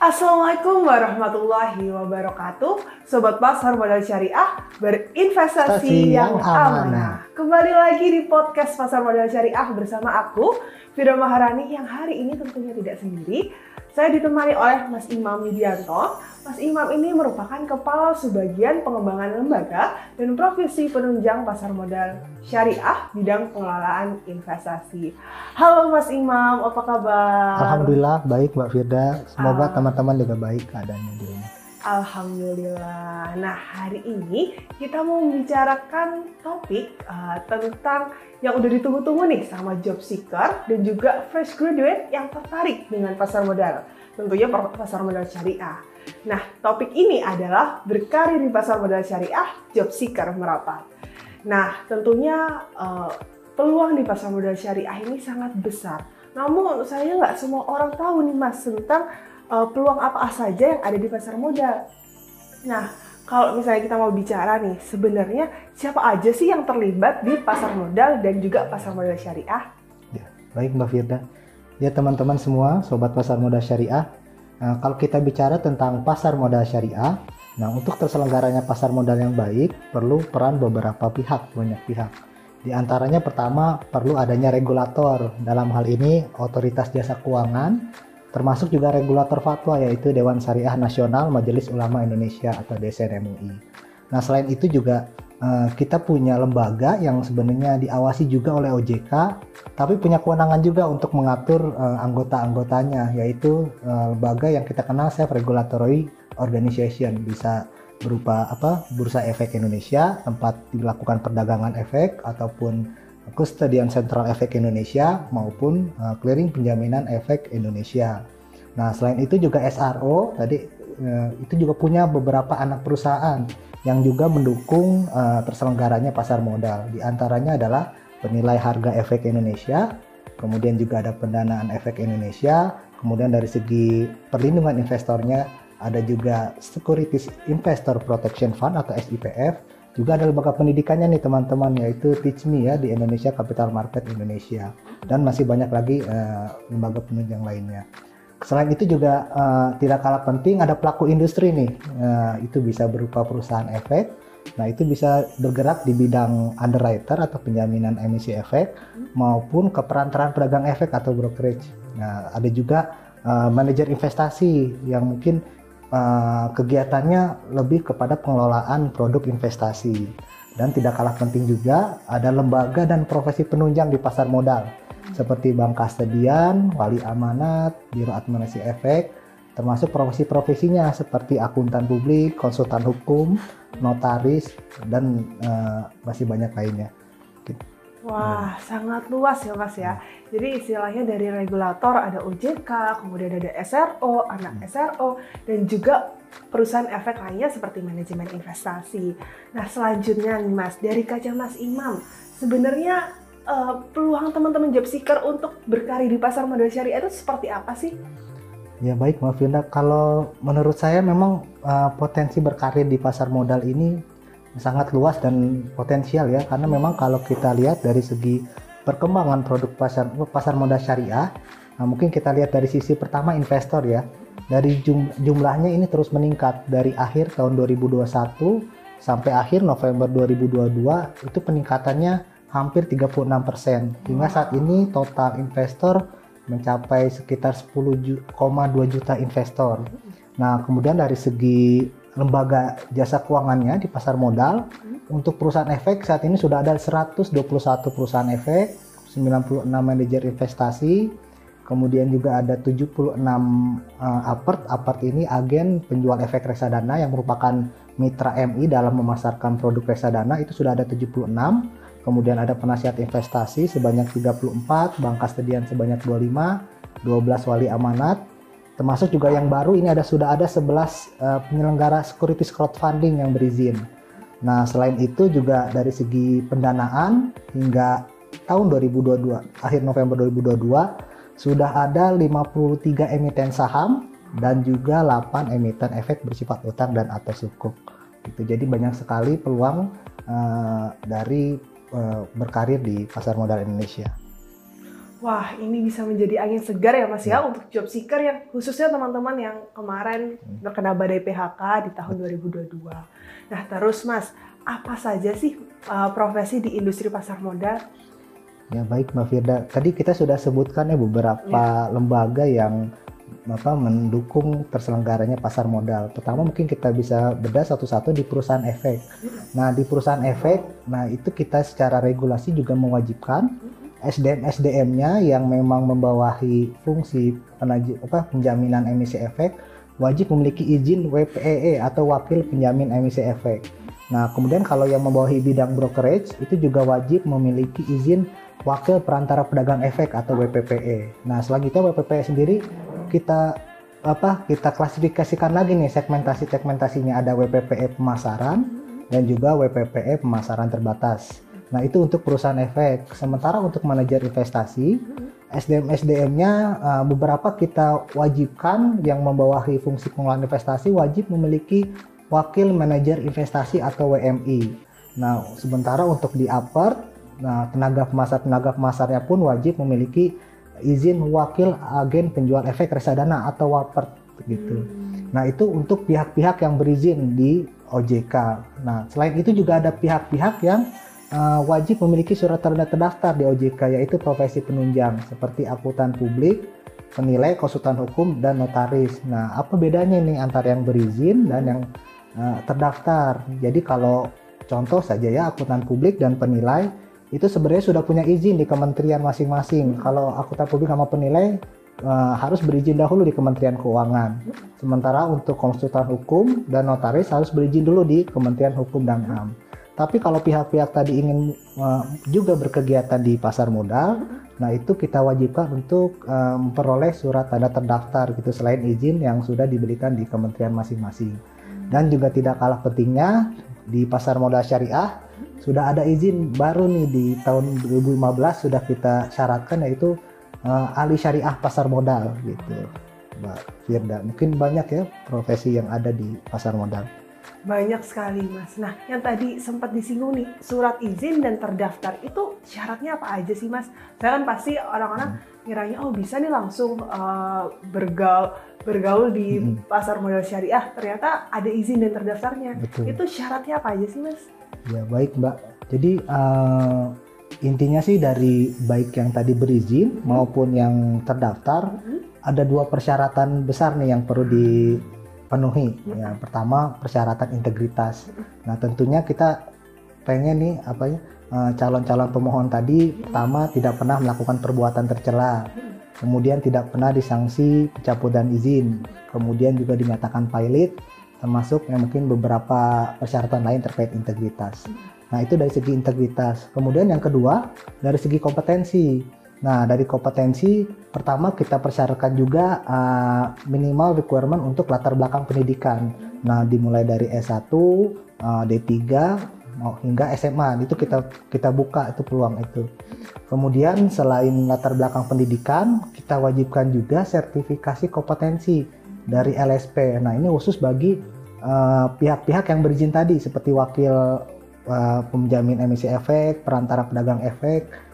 Assalamualaikum warahmatullahi wabarakatuh. Sobat Pasar Modal Syariah berinvestasi Stasi yang yang amanah. Kembali lagi di podcast Pasar Modal Syariah bersama aku Fira Maharani yang hari ini tentunya tidak sendiri Saya ditemani oleh Mas Imam Widianto Mas Imam ini merupakan Kepala Subbagian Pengembangan Lembaga dan Profesi Penunjang Pasar Modal Syariah bidang pengelolaan investasi Halo Mas Imam, apa kabar? Alhamdulillah baik Mbak Firda. Semoga Ah. teman-teman juga baik keadaannya di rumah. Alhamdulillah. Nah, hari ini kita mau membicarakan topik uh, tentang yang udah ditunggu-tunggu nih sama job seeker dan juga fresh graduate yang tertarik dengan pasar modal. Tentunya pasar modal syariah. Nah, topik ini adalah berkarir di pasar modal syariah, job seeker merapat. Nah, tentunya uh, peluang di pasar modal syariah ini sangat besar. Namun, saya nggak semua orang tahu nih mas tentang uh, peluang apa saja yang ada di pasar modal. Nah, kalau misalnya kita mau bicara nih, sebenarnya siapa aja sih yang terlibat di pasar modal dan juga pasar modal syariah? Ya, baik Mbak Firda. Ya teman-teman semua, sobat pasar modal syariah. Nah, kalau kita bicara tentang pasar modal syariah, nah untuk terselenggaranya pasar modal yang baik perlu peran beberapa pihak, banyak pihak. Di antaranya pertama perlu adanya regulator. Dalam hal ini otoritas jasa keuangan, termasuk juga regulator fatwa yaitu Dewan Syariah Nasional Majelis Ulama Indonesia atau DSN MUI. Nah selain itu juga eh, kita punya lembaga yang sebenarnya diawasi juga oleh OJK, tapi punya kewenangan juga untuk mengatur eh, anggota-anggotanya, yaitu eh, lembaga yang kita kenal self regulatory organization bisa berupa apa Bursa Efek Indonesia, tempat dilakukan perdagangan efek ataupun Kustodian Sentral Efek Indonesia maupun eh, Clearing Penjaminan Efek Indonesia. Nah, selain itu juga SRO tadi eh, itu juga punya beberapa anak perusahaan yang juga mendukung eh, terselenggaranya pasar modal. Di antaranya adalah penilai harga efek Indonesia, kemudian juga ada pendanaan efek Indonesia, kemudian dari segi perlindungan investornya ada juga Securities Investor Protection Fund atau SIPF, juga ada lembaga pendidikannya nih teman-teman yaitu Teach Me ya di Indonesia Capital Market Indonesia dan masih banyak lagi eh, lembaga penunjang lainnya. Selain itu juga eh, tidak kalah penting ada pelaku industri nih, Eh, itu bisa berupa perusahaan efek, nah itu bisa bergerak di bidang underwriter atau penjaminan emisi efek maupun keperantaran pedagang efek atau brokerage. Nah ada juga eh, manajer investasi yang mungkin eh, kegiatannya lebih kepada pengelolaan produk investasi dan tidak kalah penting juga ada lembaga dan profesi penunjang di pasar modal seperti bank kastedian, wali amanat, biro administrasi efek, termasuk profesi-profesinya seperti akuntan publik, konsultan hukum, notaris, dan eh, masih banyak lainnya. Wah, sangat luas ya mas ya. Jadi istilahnya dari regulator ada OJK, kemudian ada SRO, anak SRO, dan juga perusahaan efek lainnya seperti manajemen investasi. Nah selanjutnya nih mas, dari kaca mas Imam, sebenarnya eh, peluang teman-teman job seeker untuk berkarir di pasar modal syariah itu seperti apa sih? Ya baik Mbak Firda, kalau menurut saya memang eh, potensi berkarir di pasar modal ini sangat luas dan potensial ya, karena memang kalau kita lihat dari segi perkembangan produk pasar pasar modal syariah, nah mungkin kita lihat dari sisi pertama investor ya, dari jum- jumlahnya ini terus meningkat. Dari akhir tahun 2021 sampai akhir November 2022 itu peningkatannya hampir 36% hingga saat ini total investor mencapai sekitar 10,2 juta investor. Nah, kemudian dari segi lembaga jasa keuangannya di pasar modal. Untuk perusahaan efek saat ini sudah ada 121 perusahaan efek, 96 manajer investasi, kemudian juga ada 76 uh, apart. Apart ini agen penjual efek reksadana yang merupakan mitra MI dalam memasarkan produk reksadana. Itu sudah ada 76 kemudian ada penasihat investasi sebanyak 34, bank kastedian sebanyak 25, 12 wali amanat, termasuk juga yang baru ini ada sudah ada 11 eh, penyelenggara securities crowdfunding yang berizin. Nah, selain itu juga dari segi pendanaan hingga tahun 2022, akhir November 2022 sudah ada 53 emiten saham dan juga 8 emiten efek bersifat utang dan atau sukuk. Gitu. Jadi banyak sekali peluang eh, dari eh, berkarir di pasar modal Indonesia. Wah, ini bisa menjadi angin segar ya Mas ya, Ya. untuk job seeker yang khususnya teman-teman yang kemarin Hmm. terkena badai PHK di tahun 2022. Nah, terus Mas, apa saja sih uh, profesi di industri pasar modal? Ya baik Mbak Firda, tadi kita sudah sebutkan ya beberapa lembaga yang apa mendukung terselenggaranya pasar modal. Pertama mungkin kita bisa bedah satu-satu di perusahaan efek. Nah di perusahaan efek, nah itu kita secara regulasi juga mewajibkan SDM SDM-nya yang memang membawahi fungsi penaji, apa, penjaminan emisi efek wajib memiliki izin WPEE atau wakil penjamin emisi efek. Nah, kemudian kalau yang membawahi bidang brokerage itu juga wajib memiliki izin wakil perantara pedagang efek atau WPPE. Nah, selanjutnya WPPE sendiri kita apa? Kita klasifikasikan lagi nih segmentasi-segmentasinya ada WPPE pemasaran dan juga WPPE pemasaran terbatas. Nah, itu untuk perusahaan efek. Sementara untuk manajer investasi, SDM-SDM-nya uh, beberapa kita wajibkan yang membawahi fungsi pengelolaan investasi wajib memiliki wakil manajer investasi atau WMI. Nah, sementara untuk di upper, nah tenaga pemasar tenaga pemasarnya pun wajib memiliki izin wakil agen penjual efek reksadana atau WAPER gitu. Nah, itu untuk pihak-pihak yang berizin di OJK. Nah, selain itu juga ada pihak-pihak yang uh, wajib memiliki surat tanda terdaftar di OJK yaitu profesi penunjang seperti akuntan publik, penilai, konsultan hukum dan notaris. Nah, apa bedanya nih antara yang berizin dan yang uh, terdaftar? Jadi kalau contoh saja ya akuntan publik dan penilai itu sebenarnya sudah punya izin di kementerian masing-masing. Kalau akuntan publik sama penilai uh, harus berizin dahulu di Kementerian Keuangan. Sementara untuk konsultan hukum dan notaris harus berizin dulu di Kementerian Hukum dan HAM. Tapi kalau pihak-pihak tadi ingin uh, juga berkegiatan di pasar modal, nah itu kita wajibkan untuk uh, memperoleh surat tanda terdaftar gitu selain izin yang sudah diberikan di kementerian masing-masing. Dan juga tidak kalah pentingnya di pasar modal syariah sudah ada izin baru nih di tahun 2015 sudah kita syaratkan yaitu uh, ahli syariah pasar modal gitu. Mbak Firda, mungkin banyak ya profesi yang ada di pasar modal. Banyak sekali Mas. Nah, yang tadi sempat disinggung nih, surat izin dan terdaftar itu syaratnya apa aja sih Mas? Saya kan pasti orang-orang ngiranya oh bisa nih langsung uh, bergaul bergaul di Hmm. pasar modal syariah. Ternyata ada izin dan terdaftarnya. Betul. Itu syaratnya apa aja sih Mas? Ya baik Mbak. Jadi eh, intinya sih dari baik yang tadi berizin maupun yang terdaftar Mhm. ada dua persyaratan besar nih yang perlu dipenuhi. Yang pertama persyaratan integritas. Nah tentunya kita pengen nih apa ya eh, calon-calon pemohon tadi pertama tidak pernah melakukan perbuatan tercela. Kemudian tidak pernah disanksi pencabutan izin. Kemudian juga dinyatakan pilot termasuk yang mungkin beberapa persyaratan lain terkait integritas. Nah, itu dari segi integritas. Kemudian yang kedua, dari segi kompetensi. Nah, dari kompetensi pertama kita persyaratkan juga uh, minimal requirement untuk latar belakang pendidikan. Nah, dimulai dari S1, uh, D3 mau hingga SMA. Itu kita kita buka itu peluang itu. Kemudian selain latar belakang pendidikan, kita wajibkan juga sertifikasi kompetensi dari LSP. Nah, ini khusus bagi uh, pihak-pihak yang berizin tadi seperti wakil uh, penjamin emisi efek, perantara pedagang efek,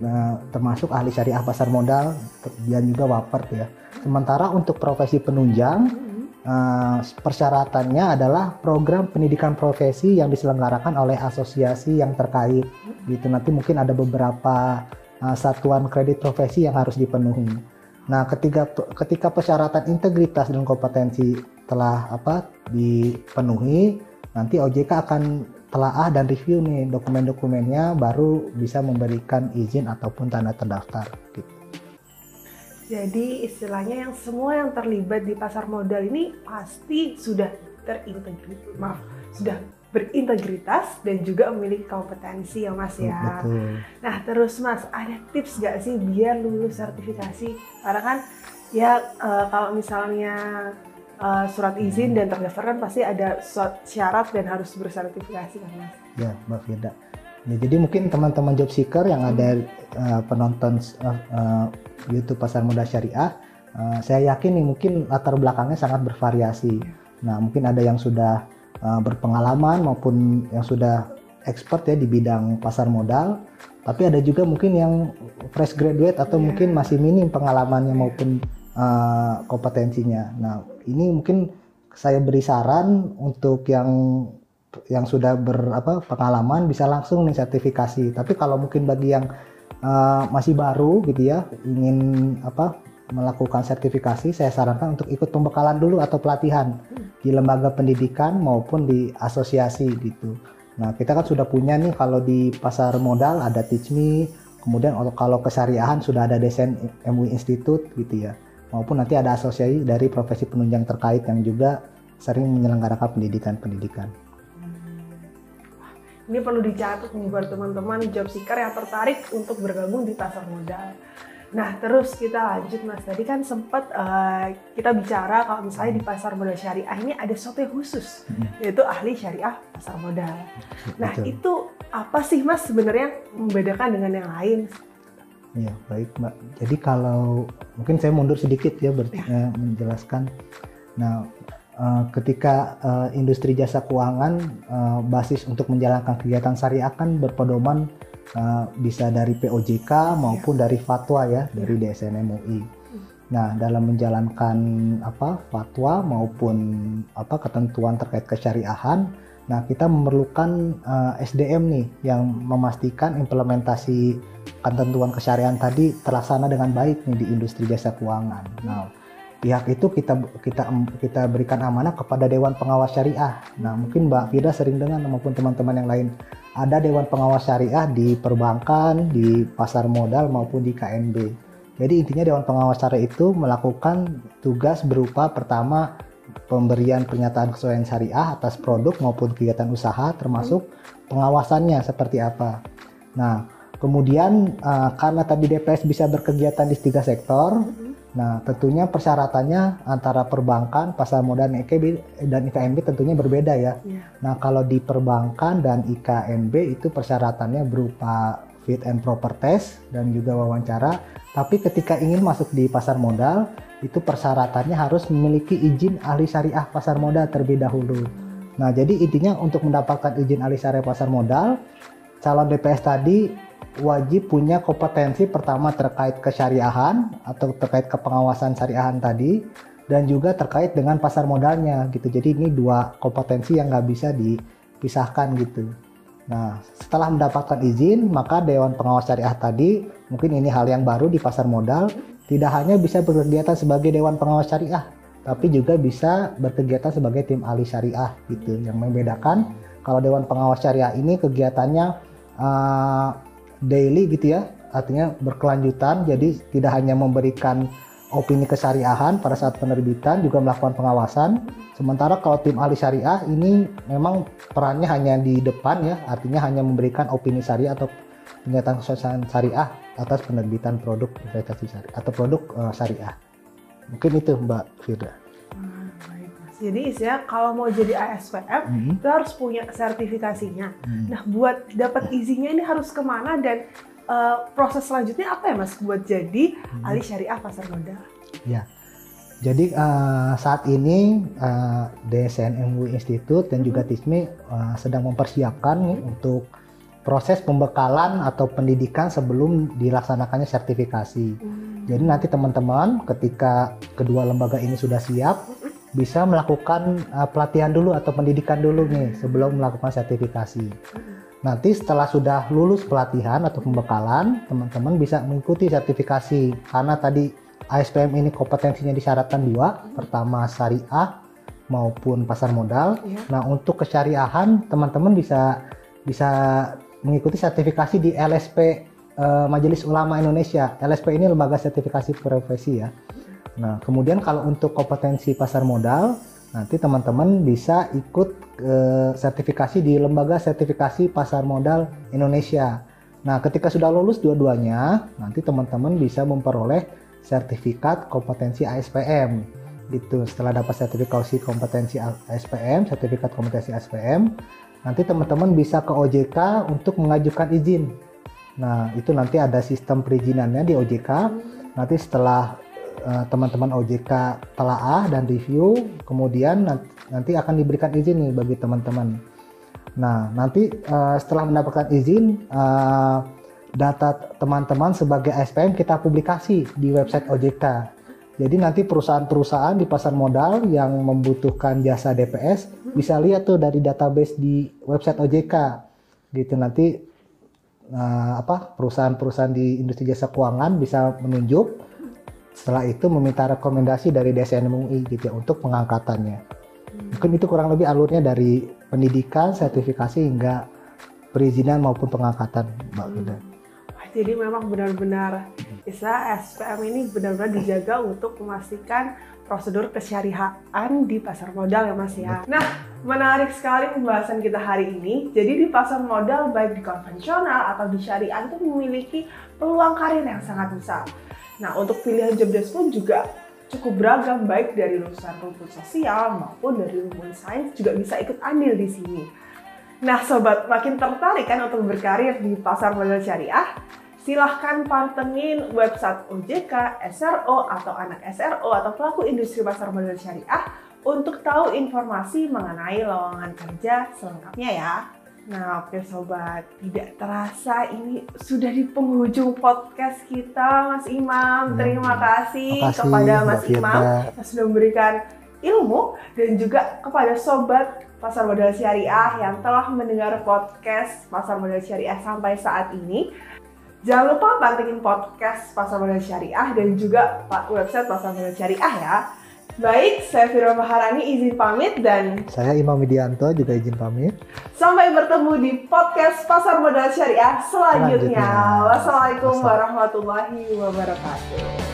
nah, termasuk ahli syariah pasar modal dan juga waper ya. Sementara untuk profesi penunjang uh, persyaratannya adalah program pendidikan profesi yang diselenggarakan oleh asosiasi yang terkait. Gitu nanti mungkin ada beberapa uh, satuan kredit profesi yang harus dipenuhi. Nah, ketika ketika persyaratan integritas dan kompetensi telah apa dipenuhi, nanti OJK akan telaah dan review nih dokumen-dokumennya baru bisa memberikan izin ataupun tanda terdaftar gitu. Jadi istilahnya yang semua yang terlibat di pasar modal ini pasti sudah terintegritas, maaf, sudah berintegritas dan juga memiliki kompetensi ya Mas ya. Betul. Nah terus Mas, ada tips nggak sih biar lulus sertifikasi? Karena kan ya eh, kalau misalnya eh, surat izin dan terdaftar kan pasti ada syarat dan harus bersertifikasi kan Mas? Ya, Mbak Firda. Ya, jadi mungkin teman-teman job seeker yang ada uh, penonton uh, uh, YouTube Pasar Modal Syariah, uh, saya yakin nih mungkin latar belakangnya sangat bervariasi. Nah, mungkin ada yang sudah uh, berpengalaman maupun yang sudah expert ya di bidang pasar modal, tapi ada juga mungkin yang fresh graduate atau Iya. mungkin masih minim pengalamannya maupun uh, kompetensinya. Nah, ini mungkin saya beri saran untuk yang yang sudah ber apa pengalaman bisa langsung nih sertifikasi. Tapi kalau mungkin bagi yang uh, masih baru gitu ya, ingin apa melakukan sertifikasi, saya sarankan untuk ikut pembekalan dulu atau pelatihan di lembaga pendidikan maupun di asosiasi gitu. Nah, kita kan sudah punya nih kalau di pasar modal ada Teach Me, kemudian kalau- kalau kesariahan sudah ada desain MUI Institute gitu ya. Maupun nanti ada asosiasi dari profesi penunjang terkait yang juga sering menyelenggarakan pendidikan-pendidikan. Ini perlu dicatat nih buat teman-teman job seeker yang tertarik untuk bergabung di pasar modal. Nah, terus kita lanjut Mas. Tadi kan sempat eh, kita bicara kalau misalnya di pasar modal syariah ini ada sesuatu yang khusus, yaitu ahli syariah pasar modal. Nah, Betul. itu apa sih Mas sebenarnya membedakan dengan yang lain? Iya, baik Mbak. Jadi kalau mungkin saya mundur sedikit ya ber- eh, menjelaskan. Nah, eh, ketika eh, industri jasa keuangan basis untuk menjalankan kegiatan syariah kan berpedoman bisa dari POJK maupun dari fatwa ya dari DSN MUI. Nah, dalam menjalankan apa fatwa maupun apa ketentuan terkait kesyariahan, nah kita memerlukan eh, SDM nih yang memastikan implementasi ketentuan kesyariahan tadi terlaksana dengan baik nih di industri jasa keuangan. Nah, pihak itu kita kita kita berikan amanah kepada Dewan Pengawas Syariah. Nah, mungkin Mbak Fida sering dengar maupun teman-teman yang lain ada Dewan Pengawas Syariah di perbankan, di pasar modal maupun di KNB. Jadi intinya Dewan Pengawas Syariah itu melakukan tugas berupa pertama pemberian pernyataan kesesuaian syariah atas produk maupun kegiatan usaha termasuk pengawasannya seperti apa. Nah, kemudian eh, karena tadi DPS bisa berkegiatan di tiga sektor, nah tentunya persyaratannya antara perbankan, pasar modal dan IKB dan IKMB tentunya berbeda ya. Iya. Nah, kalau di perbankan dan IKNB itu persyaratannya berupa fit and proper test dan juga wawancara. Tapi ketika ingin masuk di pasar modal, itu persyaratannya harus memiliki izin ahli syariah pasar modal terlebih dahulu. Nah, jadi intinya untuk mendapatkan izin ahli syariah pasar modal, calon DPS tadi wajib punya kompetensi pertama terkait kesyariahan atau terkait kepengawasan syariahan tadi dan juga terkait dengan pasar modalnya gitu. Jadi ini dua kompetensi yang nggak bisa dipisahkan gitu. Nah, setelah mendapatkan izin, maka Dewan Pengawas Syariah tadi, mungkin ini hal yang baru di pasar modal, tidak hanya bisa berkegiatan sebagai Dewan Pengawas Syariah, tapi juga bisa berkegiatan sebagai tim ahli syariah gitu. Yang membedakan kalau Dewan Pengawas Syariah ini kegiatannya uh, daily gitu ya, artinya berkelanjutan, jadi tidak hanya memberikan opini kesyariahan pada saat penerbitan, juga melakukan pengawasan. Sementara kalau tim ahli syariah ini memang perannya hanya di depan ya, artinya hanya memberikan opini syariah atau pernyataan kesusahan syariah atas penerbitan produk investasi syariah atau produk eh, syariah. Mungkin itu Mbak Firda. Jadi istilah kalau mau jadi ASPM Hmm. itu harus punya sertifikasinya. Hmm. Nah, buat dapat izinnya ini harus ke mana dan eh, proses selanjutnya apa ya Mas buat jadi Hmm. ahli syariah pasar modal? Ya. Jadi eh, saat ini eh, DSN MUI Institute dan juga TISMI eh, sedang mempersiapkan nih untuk proses pembekalan atau pendidikan sebelum dilaksanakannya sertifikasi. Jadi nanti teman-teman ketika kedua lembaga ini sudah siap bisa melakukan uh, pelatihan dulu atau pendidikan dulu nih sebelum melakukan sertifikasi. Nanti setelah sudah lulus pelatihan atau pembekalan, teman-teman bisa mengikuti sertifikasi karena tadi ASPM ini kompetensinya disyaratkan dua, pertama syariah maupun pasar modal. Iya. Nah untuk kesyariahan teman-teman bisa bisa mengikuti sertifikasi di LSP eh, Majelis Ulama Indonesia. LSP ini lembaga sertifikasi profesi ya. Nah kemudian kalau untuk kompetensi pasar modal nanti teman-teman bisa ikut eh, sertifikasi di lembaga sertifikasi pasar modal Indonesia. Nah ketika sudah lulus dua-duanya nanti teman-teman bisa memperoleh sertifikat kompetensi ASPM gitu setelah dapat sertifikasi kompetensi ASPM sertifikat kompetensi ASPM nanti teman-teman bisa ke OJK untuk mengajukan izin. Nah itu nanti ada sistem perizinannya di OJK nanti setelah eh, teman-teman OJK telaah dan review kemudian nan- nanti akan diberikan izin nih bagi teman-teman nah nanti eh, setelah mendapatkan izin eh, data teman-teman sebagai SPM kita publikasi di website OJK. Jadi nanti perusahaan-perusahaan di pasar modal yang membutuhkan jasa DPS bisa lihat tuh dari database di website OJK. Gitu nanti uh, apa perusahaan-perusahaan di industri jasa keuangan bisa menunjuk setelah itu meminta rekomendasi dari DSN MUI gitu ya untuk pengangkatannya. Mungkin itu kurang lebih alurnya dari pendidikan, sertifikasi hingga perizinan maupun pengangkatan, Mbak Frida. Jadi memang benar-benar istilah SPM ini benar-benar dijaga untuk memastikan prosedur kesyarihan di pasar modal ya Mas ya. Nah, menarik sekali pembahasan kita hari ini. Jadi di pasar modal baik di konvensional atau di syariah itu memiliki peluang karir yang sangat besar. Nah, untuk pilihan job desk pun juga cukup beragam baik dari lulusan rumput sosial maupun dari rumput sains juga bisa ikut andil di sini. Nah, sobat makin tertarik kan untuk berkarir di pasar modal syariah? Silahkan pantengin website OJK, SRO, atau anak SRO atau pelaku industri pasar modal syariah untuk tahu informasi mengenai lowongan kerja selengkapnya ya. Nah, oke sobat, tidak terasa ini sudah di penghujung podcast kita, Mas Imam. Hmm. Terima kasih, Makasih, kepada Mbak Mas Firda. Imam yang sudah memberikan ilmu dan juga kepada sobat Pasar Modal Syariah yang telah mendengar podcast Pasar Modal Syariah sampai saat ini. Jangan lupa pantengin podcast Pasar Modal Syariah dan juga website Pasar Modal Syariah ya. Baik, saya Fira Maharani izin pamit dan Saya Imam Widianto juga izin pamit. Sampai bertemu di podcast Pasar Modal Syariah selanjutnya. Selanjutnya. Wassalamualaikum Wassalam. warahmatullahi wabarakatuh.